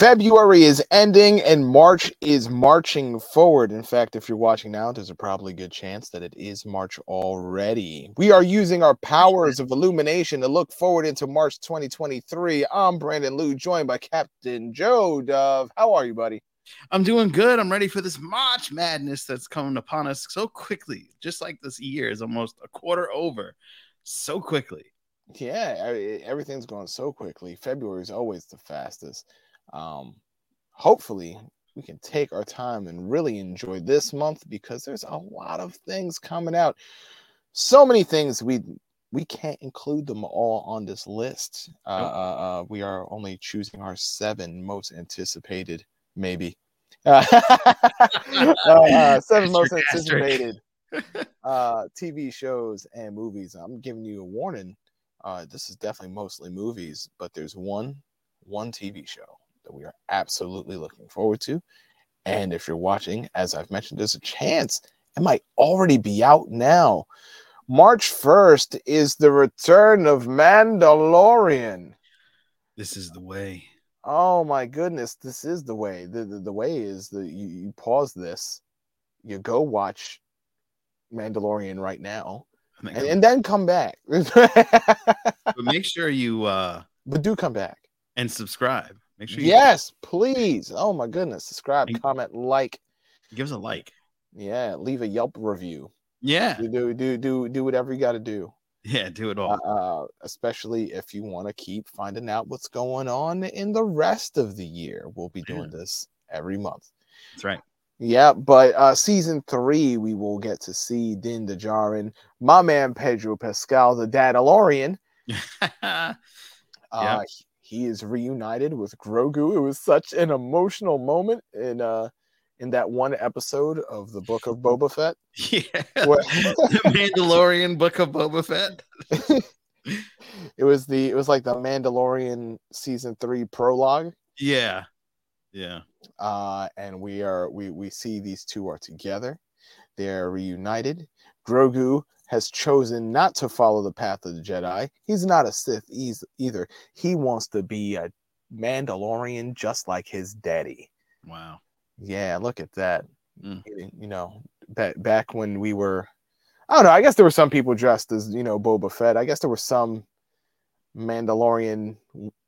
February is ending and March is marching forward. In fact, if you're watching now, there's a probably good chance that it is March already. We are using our powers of illumination to look forward into March 2023. I'm Brandon Liu, joined by Captain Joe Dove. How are you, buddy? I'm doing good. I'm ready for this March madness that's coming upon us so quickly. Just like this year is almost a quarter over so quickly. Yeah, I- everything's going so quickly. February is always the fastest. Um, hopefully, we can take our time and really enjoy this month because there's a lot of things coming out. So many things we we can't include them all on this list. Uh, Nope. uh, uh, we are only choosing our seven most anticipated, maybe. Uh, uh, seven most Asterisk, asterisk. anticipated uh, TV shows and movies. I'm giving you a warning. Uh, this is definitely mostly movies, but there's one one TV show that we are absolutely looking forward to. And if you're watching, as I've mentioned, there's a chance it might already be out now. March 1st is the return of Mandalorian. This is the way. Oh my goodness, this is the way. The the, the way is that you, you pause this, you go watch Mandalorian right now, And then and, then come back. but make sure you uh but do come back. and subscribe. Make sure you Yes, please. Oh my goodness. Subscribe, And- comment, like. give us a like. Yeah, leave a Yelp review. Yeah. Do do do do, do whatever you got to do. Yeah, do it all. uh, especially if you want to keep finding out what's going on in the rest of the year. We'll be Yeah. doing this every month. That's right. Yeah, but uh season three, we will get to see Din Djarin, my man Pedro Pascal, the Dadalorian. yeah. Uh, he- he is reunited with Grogu. It was such an emotional moment in uh in that one episode of the Book of Boba Fett. What- the Mandalorian Book of Boba Fett. it was the it was like the Mandalorian season three prologue. Yeah. Yeah. Uh, and we are we we see these two are together. They're reunited. Grogu has chosen not to follow the path of the Jedi. He's not a Sith either. He wants to be a Mandalorian just like his daddy. Wow. Yeah, look at that. Mm. You know, back back when we were, I don't know. I guess there were some people dressed as you know Boba Fett. I guess there were some Mandalorian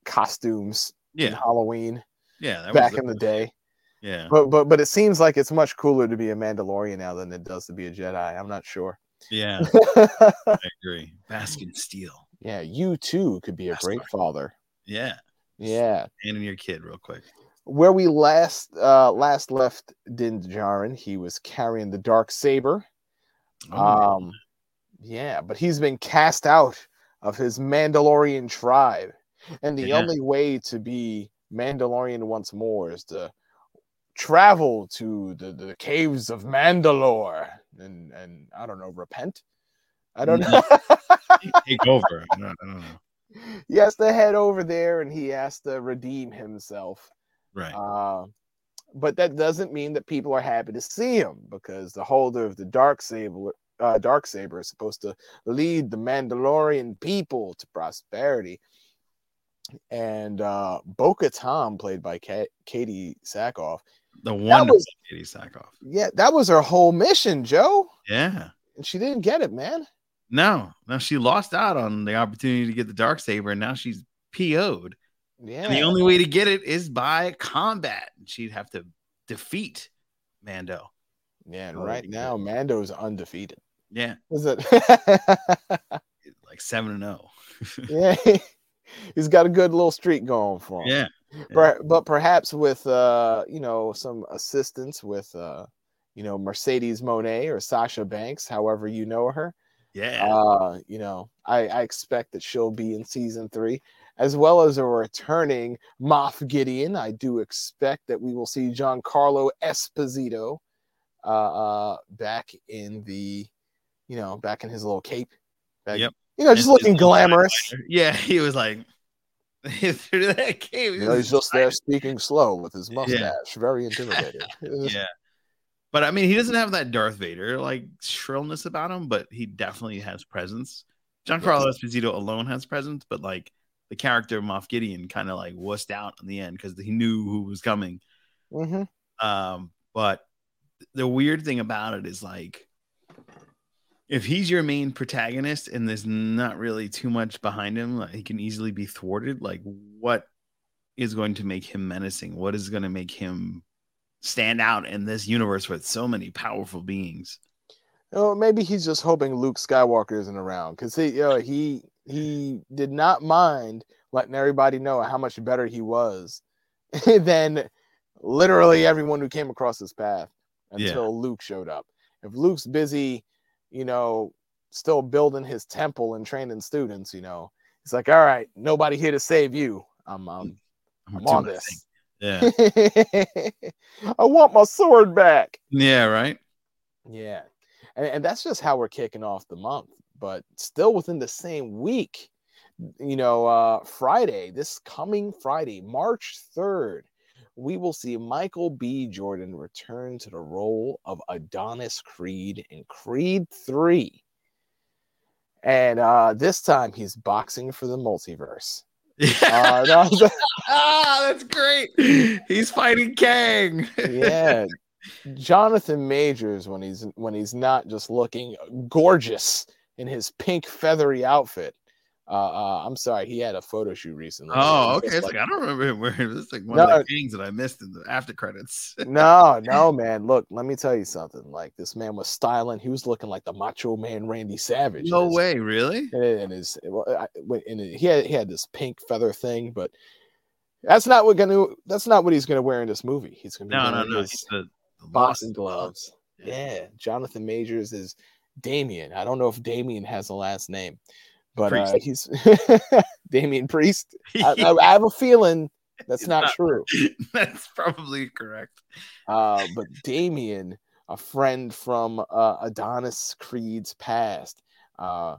costumes in Yeah. Halloween Yeah. That back was in the day. Yeah. But but but it seems like it's much cooler to be a Mandalorian now than it does to be a Jedi. I'm not sure. Yeah. I agree. Beskar Steel. yeah, you too could be a That's great right. father. Yeah. Yeah. And in your kid real quick. Where we last uh last left Din Djarin, he was carrying the dark saber. Oh, Um, yeah, but he's been cast out of his Mandalorian tribe, and the Yeah. only way to be Mandalorian once more is to travel to the, the caves of Mandalore and and I don't know, repent. I don't know. take over. I don't know. he has to head over there and he has to redeem himself. Right. Uh, but that doesn't mean that people are happy to see him because the holder of the dark saber, uh, dark saber, is supposed to lead the Mandalorian people to prosperity. And uh, Bo-Katan, played by Ka- Katee Sackhoff, the one was- Katee Sackhoff. yeah, that was her whole mission, Joe, Yeah. and she didn't get it, man. No, no, she lost out on the opportunity to get the dark saber, and now she's PO'd. Yeah, And the only way to get it is by combat. She'd have to defeat Mando. yeah. And right yeah. now, Mando's undefeated. Yeah, Is it? like seven and oh. zero. yeah, he's got a good little streak going for him. Yeah, Per- but perhaps with uh you know some assistance with uh you know Mercedes Moné or Sasha Banks, however you know her. yeah. Uh, you know, I, I expect that she'll be in season three, as well as a returning Moff Gideon. I do expect that we will see Giancarlo Esposito uh, uh back in the you know back in his little cape. Back, Yep. You know, just his looking little glamorous. yeah. He was like, through that cave. You know, he's just there speaking slow with his mustache, very intimidating. Yeah. But I mean, he doesn't have that Darth Vader like shrillness about him, but he definitely has presence. Giancarlo Esposito alone has presence, but like the character of Moff Gideon kind of like wussed out in the end because he knew who was coming. Mm-hmm. Um, but the weird thing about it is like if he's your main protagonist and there's not really too much behind him, like, he can easily be thwarted. Like, what is going to make him menacing? What is going to make him stand out in this universe with so many powerful beings? Oh, maybe he's just hoping Luke Skywalker isn't around because he, you know, he he did not mind letting everybody know how much better he was than literally everyone who came across his path until yeah. Luke showed up. If Luke's busy you know, still building his temple and training students, you know, he's like, all right, nobody here to save you. I'm, um, I'm, I'm on this. Yeah. I want my sword back. Yeah, right. Yeah. And, and that's just how we're kicking off the month. But still within the same week, you know, uh, Friday, this coming Friday, March 3rd, we will see Michael B. Jordan return to the role of Adonis Creed in Creed 3. And uh, this time he's boxing for the multiverse. uh, no, ah, that's great. He's fighting Kang. yeah. Jonathan Majors when he's when he's not just looking gorgeous in his pink feathery outfit uh, uh, I'm sorry, he had a photo shoot recently. Oh, okay. It's like, like, I don't remember him wearing this. Like one no, of the things that I missed in the after credits. no, no, man. Look, let me tell you something. Like this man was styling. He was looking like the Macho Man Randy Savage. No his, way, really. And his, and he had he had this pink feather thing, but that's not what gonna. That's not what he's gonna wear in this movie. He's gonna be no, no, no. His the, the boxing gloves. Yeah. yeah, Jonathan Majors is Damian. I don't know if Damian has a last name but uh, he's Damian Priest. I, I, I, have a feeling that's not, not, true. That's probably correct. Uh, but Damian, a friend from uh, Adonis Creed's past, uh,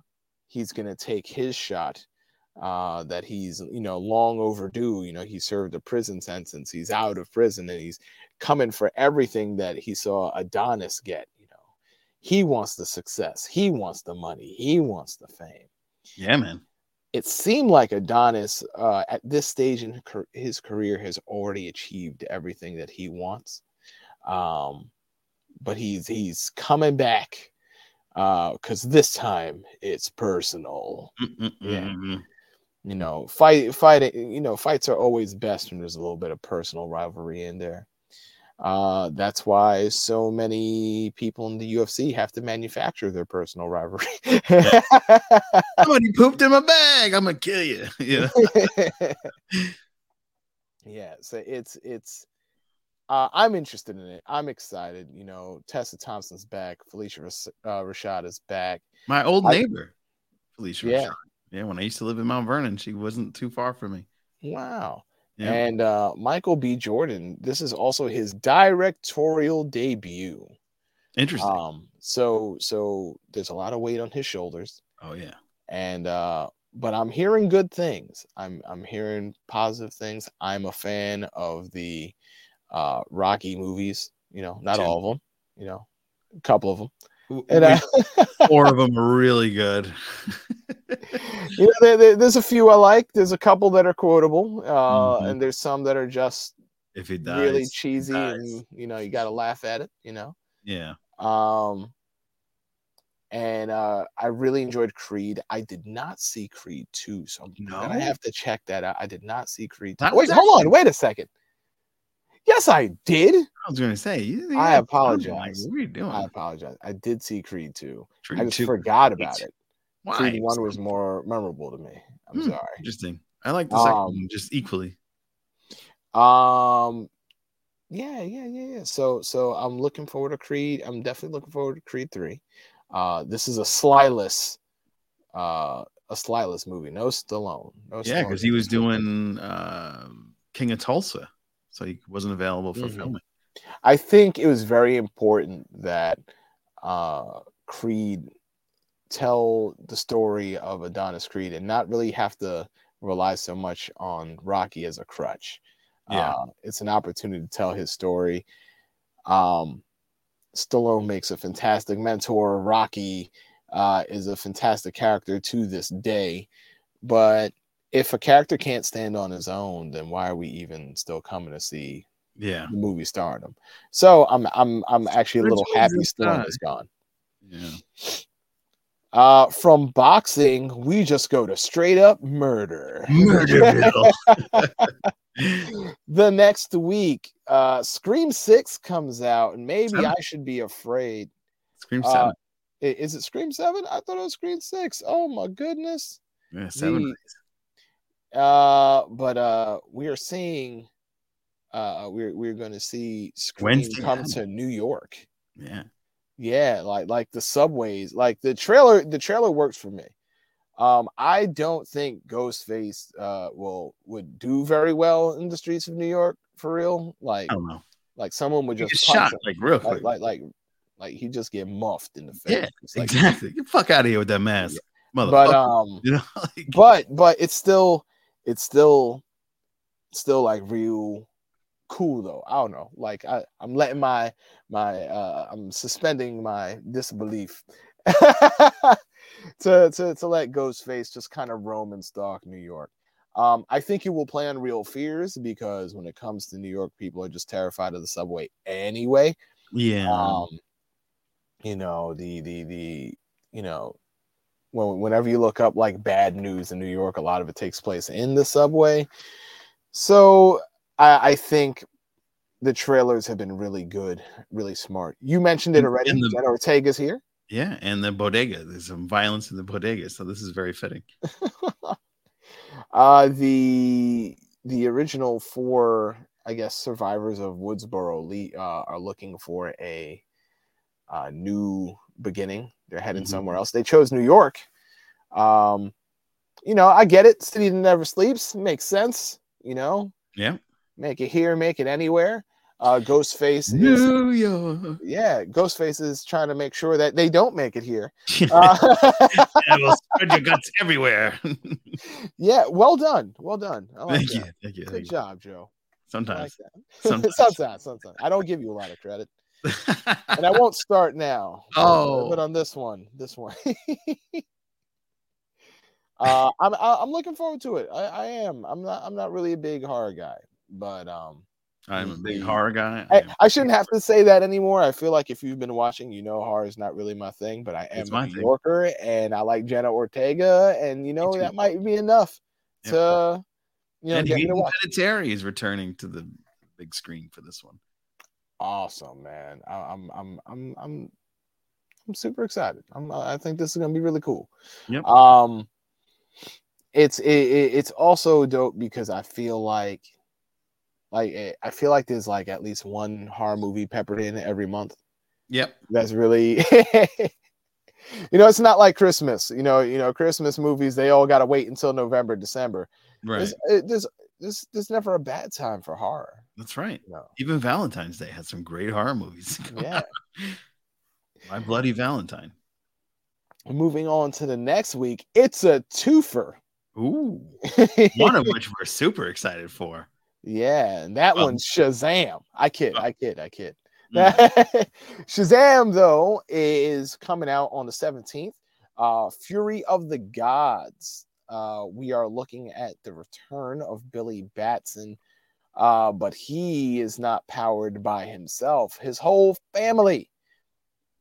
he's gonna take his shot. Uh, that he's you know long overdue. You know he served a prison sentence. He's out of prison and he's coming for everything that he saw Adonis get. He wants the success. He wants the money. He wants the fame yeah, man. It seemed like Adonis uh, at this stage in his career has already achieved everything that he wants. Um, but he's he's coming back because uh, this time it's personal. Mm-mm-mm. Yeah. You know, fight fighting. You know, fights are always best when there's a little bit of personal rivalry in there. Uh, that's why so many people in the UFC have to manufacture their personal rivalry. Somebody pooped in my bag. I'm gonna kill you. Yeah. yeah. So it's it's. Uh, I'm interested in it. I'm excited. You know, Tessa Thompson's back. Phylicia uh, Rashad is back. My old neighbor, I, Phylicia yeah. Rashad. Yeah, when I used to live in Mount Vernon, she wasn't too far from me. Wow. Yeah. And uh, Michael B. Jordan, this is also his directorial debut. Interesting. Um, so so there's a lot of weight on his shoulders. Oh yeah. And uh, but I'm hearing good things. I'm I'm hearing positive things. I'm a fan of the uh, Rocky movies. You know, not all of them. You know, a couple of them. And, uh, four of them are really good. you know, there, there, there's a few I like. There's a couple that are quotable, uh, mm-hmm. and there's some that are just if it dies, really cheesy, and you know you got to laugh at it. You know. Yeah. Um. And uh, I really enjoyed Creed. I did not see Creed 2, so no. gonna have to check that out. I did not see Creed 2. Wait, hold on, wait a second. Yes, I did. I was going to say. Yeah, I apologize. What are you doing? I apologize. I did see Creed 2. Creed I just 2. forgot about it. Why? Creed 1 was more memorable to me. I'm hmm, sorry. Interesting. I like the second um, one just equally. Um yeah, yeah, yeah, yeah. So so I'm looking forward to Creed. I'm definitely looking forward to Creed 3. Uh this is a slyless uh a slyless movie. No Stallone. No yeah, because he was doing uh, King of Tulsa so he wasn't available for mm-hmm. filming. I think it was very important that uh, Creed tell the story of Adonis Creed and not really have to rely so much on Rocky as a crutch. Yeah, uh, it's an opportunity to tell his story. Um, Stallone makes a fantastic mentor. Rocky uh, is a fantastic character to this day. But if a character can't stand on his own, then why are we even still coming to see Yeah. the movie starring him? So I'm I'm I'm actually a little happy. Stallone is gone. Yeah. Uh, from boxing, we just go to straight up murder. Murderville. the next week, uh, Scream Six comes out, and maybe Seven. I should be afraid. Scream Uh, seven. I- Is it Scream Seven? I thought it was Scream Six. Oh my goodness. yeah, seven. Uh, but uh, we are seeing. Uh, we're we're going to see Scream Wednesday come night. to New York. Yeah. Yeah, like like the subways, like the trailer. The trailer works for me. Um, I don't think Ghostface uh will would do very well in the streets of New York for real. Like I don't know. like someone would just shot him. like real Like, quick. like like like he just get muffed in the face. Yeah, like- exactly. Get the fuck out of here with that mask, motherfucker. But um, you know, like, but but it's still it's still still like real cool though. I don't know. Like I I'm letting my my uh I'm suspending my disbelief to to to let Ghostface just kind of roam and stalk New York. Um, I think it will play on real fears because when it comes to New York, people are just terrified of the subway anyway. yeah. Um, you know the the the you know when, whenever you look up like bad news in New York, a lot of it takes place in the subway. So I, I think the trailers have been really good, really smart. You mentioned it already. the- Jenna Ortega's here. yeah, and the bodega. There's some violence in the bodega, so this is very fitting. uh the the original four i guess survivors of woodsboro uh, are looking for a, uh new beginning they're heading Mhm. somewhere else they chose new york um you know i get it city that never sleeps makes sense you know Yeah. Make it here make it anywhere uh ghostface is New York. yeah ghostface is trying to make sure that they don't make it here uh, and we'll spread your guts everywhere. yeah well done well done I like thank that. you. Thank you. good Thank you. job joe I like Sometimes. Sometimes. sometimes, sometimes. I don't give you a lot of credit, and I won't start now. but- Oh. but on this one, this one, uh, I'm I- I'm looking forward to it. I, I am. I'm not. I'm not really a big horror guy, but um, I'm a big horror guy. I, I shouldn't have to say that anymore. I feel like if you've been watching, you know, horror is not really my thing. But I am a New thing. Yorker, and I like Jenna Ortega, and you know that might be enough to, you know, and get Hayden is returning to the big screen for this one. awesome, man. I, I'm I'm I'm I'm I'm super excited. I'm I think this is gonna be really cool. Yep. Um, it's it, it, it's also dope because I feel like like eh, I feel like there's like at least one horror movie peppered in every month. Yep. That's really. You know, it's not like Christmas. You know, you know, Christmas movies they all got to wait until November, December. Right. There's, it- there's, there's, there's never a bad time for horror. That's right. You know, Even Valentine's Day had some great horror movies. yeah. My Bloody Valentine. Moving on to the next week, it's a twofer. Ooh. One of which we're super excited for. Yeah, and that Um, one's Shazam. I kid, uh, I kid, I kid. Mm. Shazam though is coming out on the 17th. Uh Fury of the Gods. Uh we are looking at the return of Billy Batson. Uh but he is not powered by himself. His whole family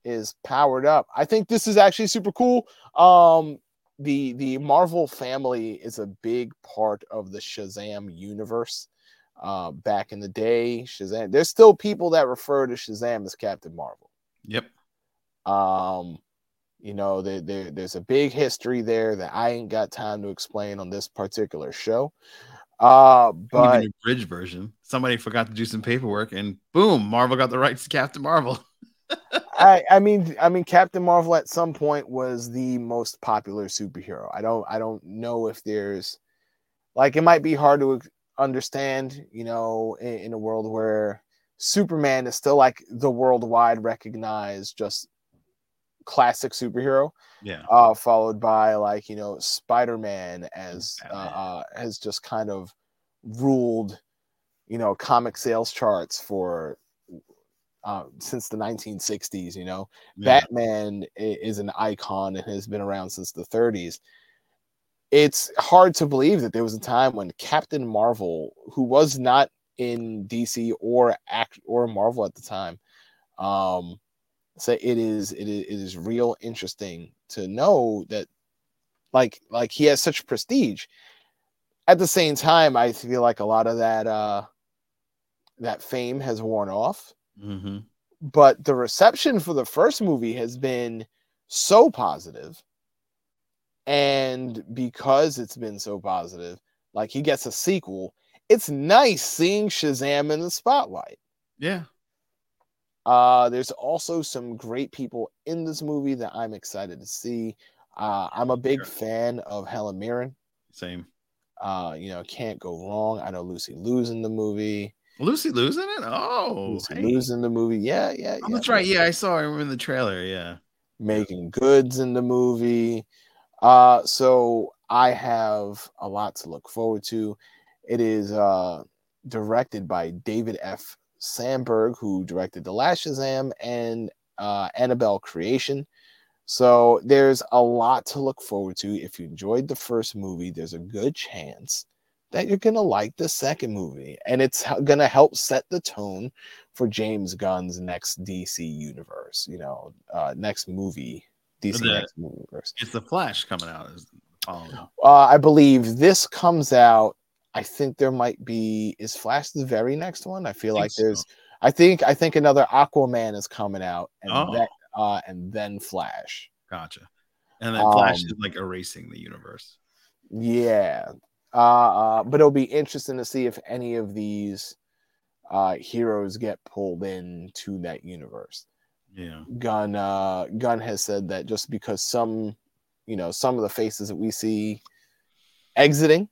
is powered up. I think this is actually super cool. Um the the Marvel family is a big part of the Shazam universe uh, back in the day. Shazam. There's still people that refer to Shazam as Captain Marvel. Yep. Um, you know, there, there there's a big history there that I ain't got time to explain on this particular show. Uh, but Even bridge version. Somebody forgot to do some paperwork, and boom, Marvel got the rights to Captain Marvel. I, I mean, I mean, Captain Marvel at some point was the most popular superhero. I don't, I don't know if there's, like, it might be hard to understand, you know, in, in a world where Superman is still like the worldwide recognized just classic superhero, Yeah. uh, followed by like you know Spider Man as uh, uh, has just kind of ruled, you know, comic sales charts for uh, since the 1960s. You know, Yeah. Batman is an icon and has been around since the 30s. It's hard to believe that there was a time when Captain Marvel, who was not in DC or act or Marvel at the time, um, so it is it is it is real interesting to know that like like he has such prestige. At the same time, I feel like a lot of that uh that fame has worn off Mhm. but the reception for the first movie has been so positive and because it's been so positive like he gets a sequel it's nice seeing shazam in the spotlight Yeah. uh there's also some great people in this movie that i'm excited to see uh i'm a big fan of helen mirren Same. uh you know can't go wrong i know lucy liu's in the movie Lucy Liu's in it? Oh, lucy hey. in the movie yeah yeah yeah that's right. Yeah, I saw her in the trailer. Yeah. making goods in the movie. Uh, so I have a lot to look forward to. It is uh, directed by David F. Sandberg, who directed The Last Shazam and uh, Annabelle Creation. So there's a lot to look forward to. If you enjoyed the first movie, there's a good chance that you're going to like the second movie. And it's going to help set the tone for James Gunn's next DC universe, you know, uh, next movie, DC The- universe. It's the Flash coming out. Oh, Uh, I believe this comes out. I think there might be is Flash the very next one. I feel think like there's. so. I think I think another Aquaman is coming out, and Oh. that uh, and then Flash. gotcha. And then Flash Um, is like erasing the universe. Yeah. Uh, uh, but it'll be interesting to see if any of these uh, heroes get pulled into that universe. Yeah. Gunn uh, Gunn has said that just because some, you know, some of the faces that we see exiting,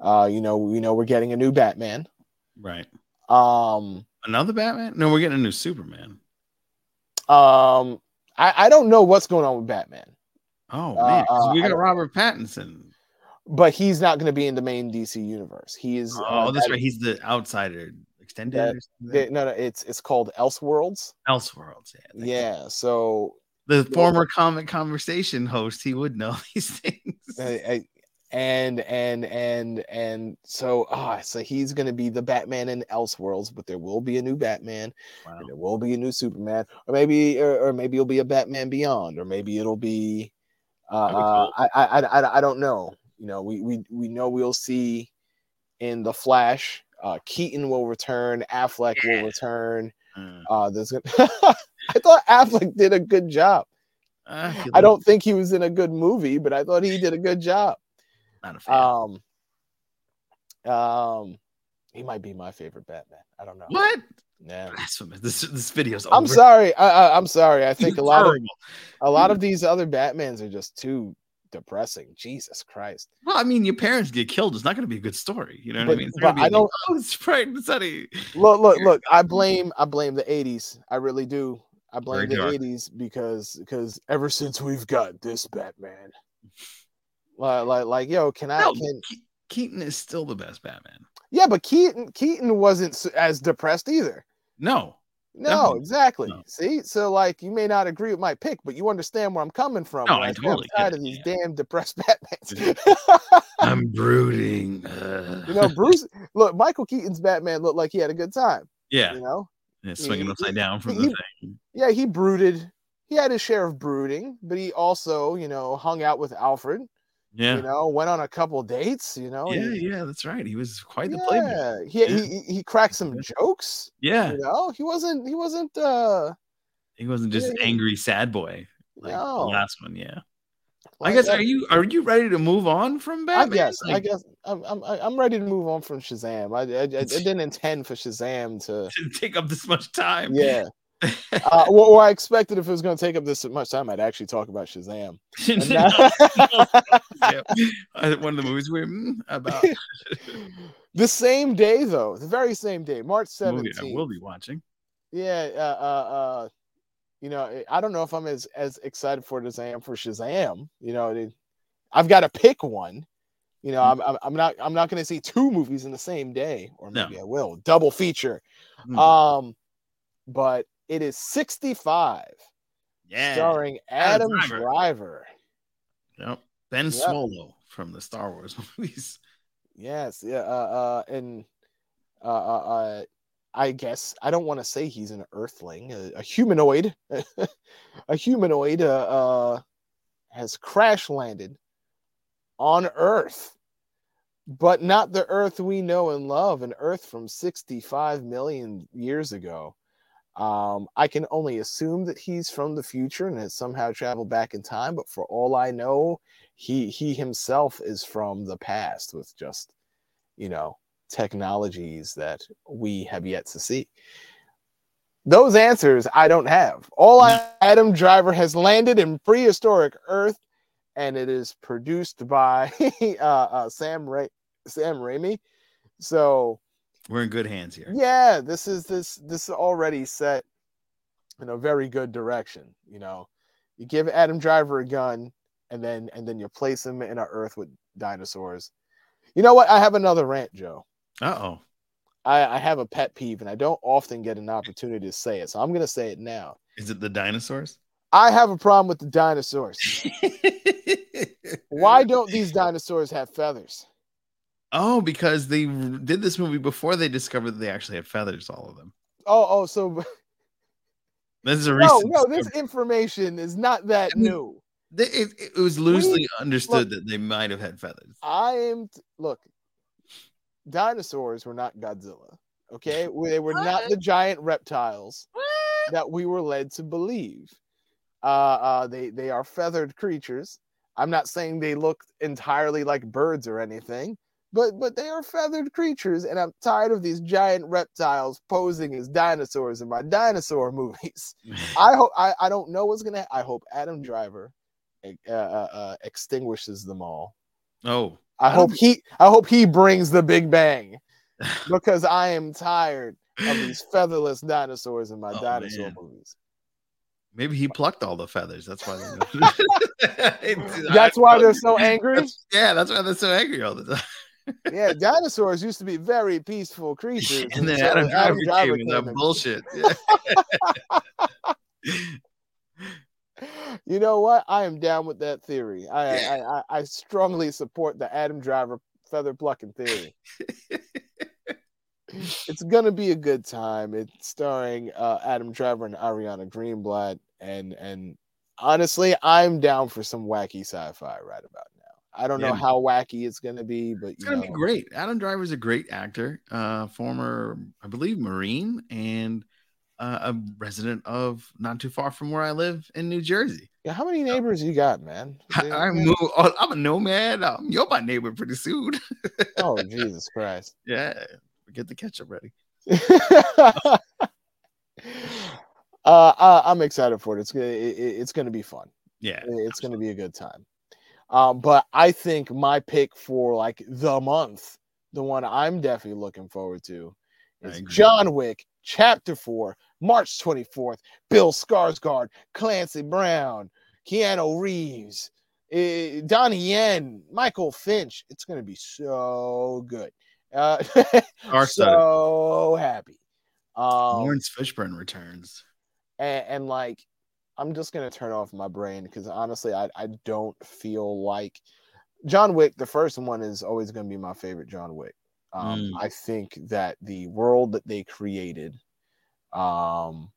uh, you know, we know we're getting a new Batman. Right. Um, Another Batman? No, we're getting a new Superman. um, I, I don't know what's going on with Batman, Oh man uh, we got Robert Pattinson. but he's not going to be in the main DC universe. He is. Oh, uh, that's that- right. He's the outsider extended. that- or something? they- no, no, it's it's called Elseworlds. Elseworlds. Yeah. thank you. So The former comic conversation host, he would know these things. I, I, and and and and so ah, so he's gonna be the Batman in Elseworlds, but there will be a new Batman, Wow. and there will be a new Superman, or maybe or, or maybe it'll be a Batman Beyond, or maybe it'll be uh, be uh cool. I, I I I don't know. You know, we we we know we'll see in the Flash, uh Keaton will return, Affleck Yeah. will return. Uh, Uh there's gonna I thought Affleck did a good job. I, I don't think he was in a good movie, but I thought he did a good job. not a fan. Um, um, he might be my favorite Batman. I don't know. what? Yeah. Blasphemous. This this video's I'm sorry. I, I'm sorry. I think a lot of a lot of these other Batmans are just too depressing. Jesus Christ. Well, I mean, your parents get killed. It's not going to be a good story. You know what But- I mean? But not gonna be I don't- Oh, it's Sunny. Look, look, look. I blame I blame the 80s. I really do. I blame Very the dark. 80s because because ever since we've got this Batman, like like, like yo, can I No, can Keaton is still the best Batman. yeah, but Keaton Keaton wasn't as depressed either. No, No, Definitely. exactly. No. See, so like you may not agree with my pick, but you understand where I'm coming from. No, I totally I'm get tired it, of these yeah. damn depressed Batmans. I'm brooding. Uh, you know, Bruce. Look, Michael Keaton's Batman looked like he had a good time. yeah, You know, yeah, swinging he- upside down from he- the thing. yeah, he brooded. He had his share of brooding, but he also, you know, hung out with Alfred. Yeah, You know, went on a couple dates. You know, yeah, he- yeah. That's right. He was quite the playboy. yeah, he, Yeah. he he cracked some jokes. Yeah, You know, he wasn't he wasn't uh he wasn't just Yeah, angry sad boy like No. the last one. Yeah, I guess are you are you ready to move on from I Batman? guess I guess I'm I'm I'm ready to move on from Shazam. I I, I, I didn't intend for Shazam to take up this much time. yeah. Uh, or, or I expected if it was going to take up this much time, I'd actually talk about Shazam. Now- yeah. One of the movies we're mm, about the same day, though, the very same day, March movie I will be watching. Yeah, uh, uh, uh, you know, I don't know if I'm as as excited for it as I am for Shazam. You know, it- I've got to pick one. You know, I'm, I'm I'm not I'm not going to see two movies in the same day, or No. maybe I will double feature. Mm. Um, but it is 65, Yeah. starring Adam Adam Driver. Driver. Yep. Ben Yep. Swolo from the Star Wars movies. Yes, yeah, uh, uh, and uh, uh, uh, I guess I don't want to say he's an Earthling, a, a humanoid, a humanoid uh, uh, has crash landed on Earth, but not the Earth we know and love, an Earth from 65 million years ago. Um, I can only assume that he's from the future and has somehow traveled back in time, but for all I know, he he himself is from the past with just you know technologies that we have yet to see. Those answers I don't have. All I, Adam Driver has landed in prehistoric Earth, and it is produced by uh, uh, Sam Ra- Sam Raimi. So We're in good hands here. yeah, this is this this is already set in a very good direction. You know, you give Adam Driver a gun, and then and then you place him in a Earth with dinosaurs. You know what? I have another rant, Joe. Uh oh. I, I have a pet peeve, and I don't often get an opportunity to say it, so I'm gonna say it now. Is it the dinosaurs? I have a problem with the dinosaurs. Why don't these dinosaurs have feathers? Oh, because they did this movie before they discovered that they actually had feathers, all of them. Oh, oh, so This is a no, recent. no, this information is not that I mean, new. They- It, it was loosely understood that they might have had feathers. I am t- look. Dinosaurs were not Godzilla. Okay, they were not the giant reptiles that we were led to believe. Uh, uh, they they are feathered creatures. I'm not saying they look entirely like birds or anything, but but they are feathered creatures, and I'm tired of these giant reptiles posing as dinosaurs in my dinosaur movies. I hope I, I don't know what's gonna. I hope Adam Driver uh, uh, uh, extinguishes them all. oh, I hope he I hope he brings the big bang because I am tired of these featherless dinosaurs in my Oh, dinosaur man. movies. maybe he plucked all the feathers. That's why. That's why they're so angry. Yeah, that's why they're so angry all the time. Yeah, dinosaurs used to be very peaceful creatures. And then until Adam Driver came that bullshit. You know what? I am down with that theory. I Yeah. I, I, I strongly support the Adam Driver feather plucking theory. it's gonna be a good time. It's starring uh, Adam Driver and Ariana Greenblatt, and and honestly, I'm down for some wacky sci-fi right about now. I don't know how wacky it's gonna be, but It's gonna be great. Adam Driver's a great actor, uh, former, I believe, Marine and uh, a resident of not too far from where I live in New Jersey. yeah, how many neighbors you got, man? I, I move, oh, I'm a nomad. Um, you're my neighbor pretty soon. oh Jesus Christ! yeah, get the ketchup ready. uh, I, I'm excited for it. It's it, it- it's gonna be fun. Yeah, It's going to be a good time. Um, but I think my pick for like the month, the one I'm definitely looking forward to, is. John Wick Chapter Four, March 24th. Bill Skarsgård, Clancy Brown, Keanu Reeves, eh, Donnie Yen, Michael Finch. It's going to be so good. Uh, so happy. Um, Laurence Fishburne returns. and, and like i'm just gonna turn off my brain because honestly I, I don't feel like john wick the first one is always gonna be my favorite john wick um, Mm. i think that the world that they created um,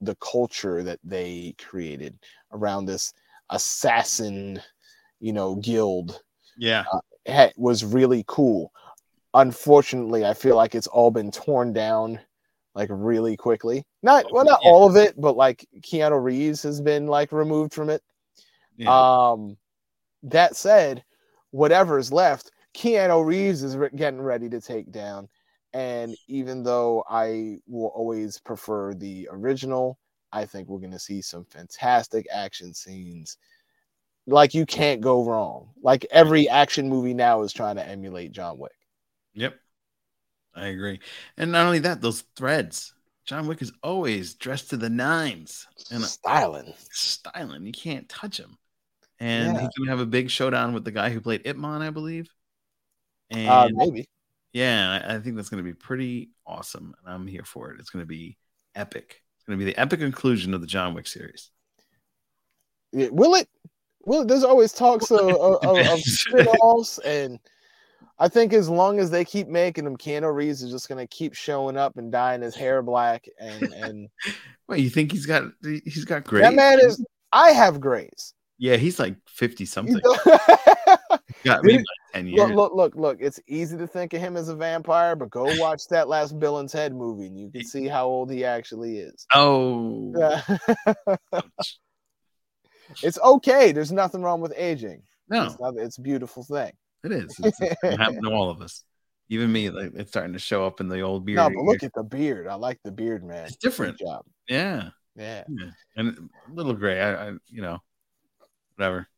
the culture that they created around this assassin you know guild Yeah, ha- was really cool. Unfortunately, I feel like it's all been torn down like really quickly. Not well, not Yeah. all of it, but like Keanu Reeves has been like removed from it. yeah. Um, that said, whatever's left, Keanu Reeves is re- getting ready to take down. And even though I will always prefer the original, I think we're going to see some fantastic action scenes. Like you can't go wrong. Like every action movie now is trying to emulate John Wick. Yep. I agree. And not only that, those threads. John Wick is always dressed to the nines and Styling. styling. You can't touch him. And Yeah. he's gonna have a big showdown with the guy who played Ip Man, I believe. And Uh, maybe. yeah, I I think that's gonna be pretty awesome. And I'm here for it. It's gonna be epic. It's going to be the epic conclusion of the John Wick series. Yeah, will it? Will it? There's always talks of, of, of, of spin-offs, and I think as long as they keep making them, Keanu Reeves is just gonna keep showing up and dyeing his hair black. And and Wait, you think he's got he's got gray? that man is. I have grays. Yeah, he's like fifty something. Got maybe like ten years. look, look, look, look. It's easy to think of him as a vampire, but go watch that last Bill and Ted movie, and you can see how old he actually is. Oh, it's okay. There's nothing wrong with aging. no, It's, not, it's a beautiful thing. It is. It's, it's gonna all of us. Even me, like it's starting to show up in the old beard. No, but look at the beard. I like the beard, man. It's different. Good job. yeah, Yeah. yeah, and a little gray. I, I you know, whatever.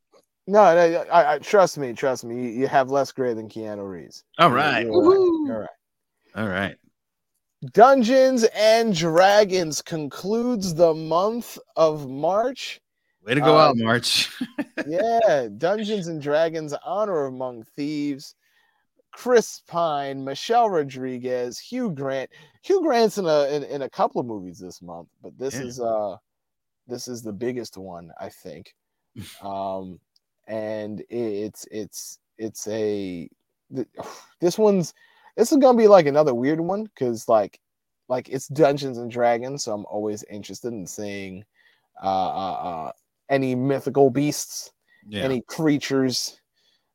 No, no I, I trust me. Trust me. You, you have less gray than Keanu Reeves. All You're- right, you're right. Woohoo. You're right. all right. Dungeons and Dragons concludes the month of March. Way to go Uh, out, March. yeah, Dungeons and Dragons: Honor Among Thieves. Chris Pine, Michelle Rodriguez, Hugh Grant. Hugh Grant's in a in, in a couple of movies this month, but this Yeah. is uh this is the biggest one, I think. um and it, it's it's it's a this one's this is gonna be like another weird one because like like it's Dungeons and Dragons, so I'm always interested in seeing uh, uh, uh any mythical beasts yeah, any creatures,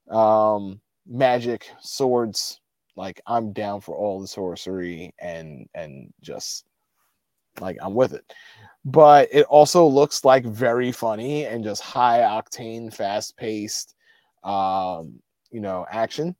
um, magic, swords. Like I'm down for all the sorcery and and just like I'm with it. But it also looks like very funny and just high octane, fast paced, um, you know, action.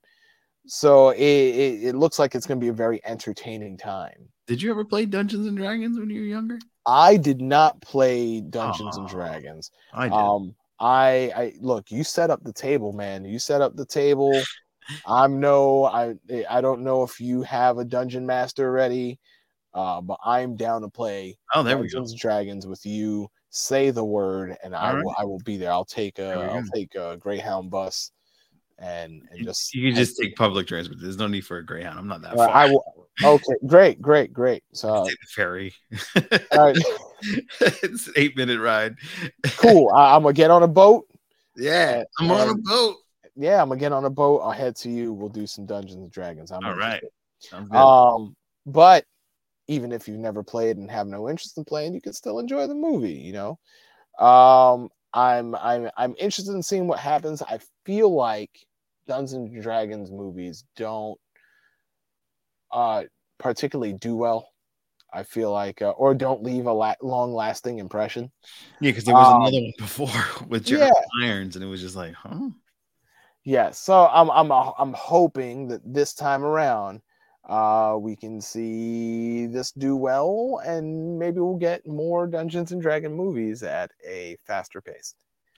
So it, it, it looks like it's going to be a very entertaining time. Did you ever play Dungeons and Dragons when you were younger? I did not play Dungeons and Dragons. I did. Um, I, I look. You set up the table, man. You set up the table. I'm no. I I don't know if you have a dungeon master ready, uh, but I'm down to play oh, there we go. Dungeons and Dragons with you. Say the word, and I All will. I will be there. I'll take a. I'll take a Greyhound bus, and and just. you can just take public transport. There's no need for a Greyhound. I'm not that Uh, far. I will. Okay, great, great, great. So, take the ferry. all right, it's an eight minute ride. cool. I, I'm gonna get on a boat. Yeah, I'm on a boat. Yeah, I'm gonna get on a boat. I'll head to you. We'll do some Dungeons and Dragons. I'm All right. interested. Sounds good. Um, but even if you've never played and have no interest in playing, you can still enjoy the movie. You know, um, I'm I'm I'm interested in seeing what happens. I feel like Dungeons and Dragons movies don't uh particularly do well. I feel like, uh, or don't leave a la- long-lasting impression. yeah, because there was um, another one before with Jeremy Irons, and it was just like, huh? Yeah, so I'm I'm I'm hoping that this time around, uh, we can see this do well, and maybe we'll get more Dungeons and Dragon movies at a faster pace.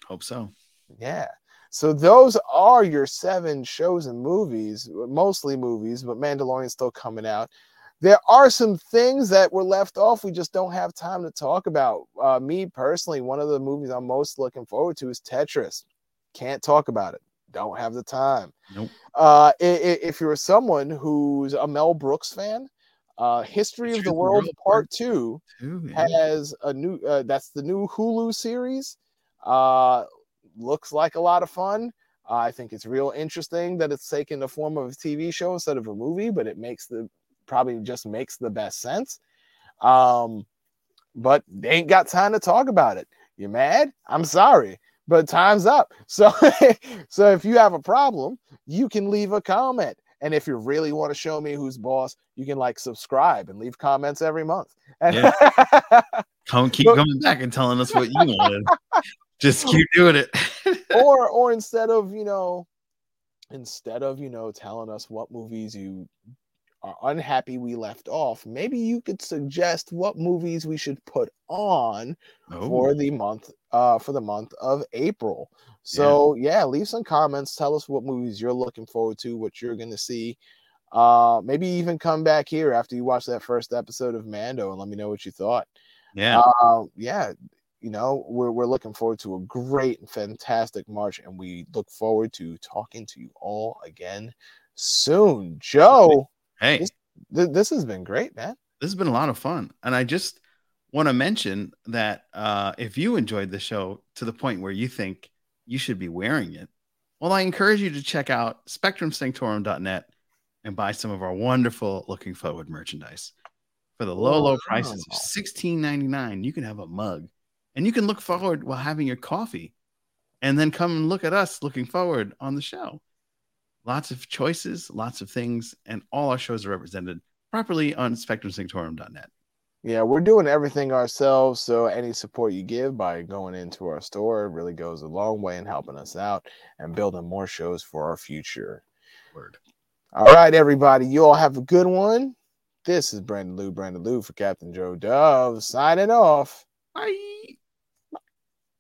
Hope so. Yeah. So those are your seven shows and movies, mostly movies, but Mandalorian's still coming out. There are some things that were left off we just don't have time to talk about. Uh, me personally, one of the movies I'm most looking forward to is Tetris. Can't talk about it. Don't have the time. Nope. Uh, if you're someone who's a Mel Brooks fan, uh, History of the World Part Two yeah. has a new uh, that's the new Hulu series. Uh looks like a lot of fun. Uh, I think it's real interesting that it's taken the form of a TV show instead of a movie, but it makes the probably just makes the best sense. Um but they ain't got time to talk about it. You mad? I'm sorry, but time's up. So so if you have a problem, you can leave a comment. And if you really want to show me who's boss, you can like subscribe and leave comments every month. And Come keep coming back and telling us what you wanted. Just keep doing it. or or instead of you know instead of you know telling us what movies you are unhappy we left off maybe you could suggest what movies we should put on Oh, for the month uh for the month of april so yeah. leave some comments tell us what movies you're looking forward to what you're gonna see uh maybe even come back here after you watch that first episode of mando and let me know what you thought yeah. uh, yeah, you know, we're we're looking forward to a great and fantastic March, and we look forward to talking to you all again soon. Joe, hey, this- th- this has been great, man. this has been a lot of fun. And I just want to mention that uh, if you enjoyed the show to the point where you think you should be wearing it, well, I encourage you to check out spectrumsanctorum.net and buy some of our wonderful looking forward merchandise. For the low, low prices of $16.99, you can have a mug and you can look forward while having your coffee and then come and look at us looking forward on the show. Lots of choices, lots of things, and all our shows are represented properly on spectrumsanctorum.net. Yeah, we're doing everything ourselves. So any support you give by going into our store really goes a long way in helping us out and building more shows for our future. Word. All right, everybody. You all have a good one. This is Brandon Lou, Brandon Lou for Captain Joe Dove signing off. Bye.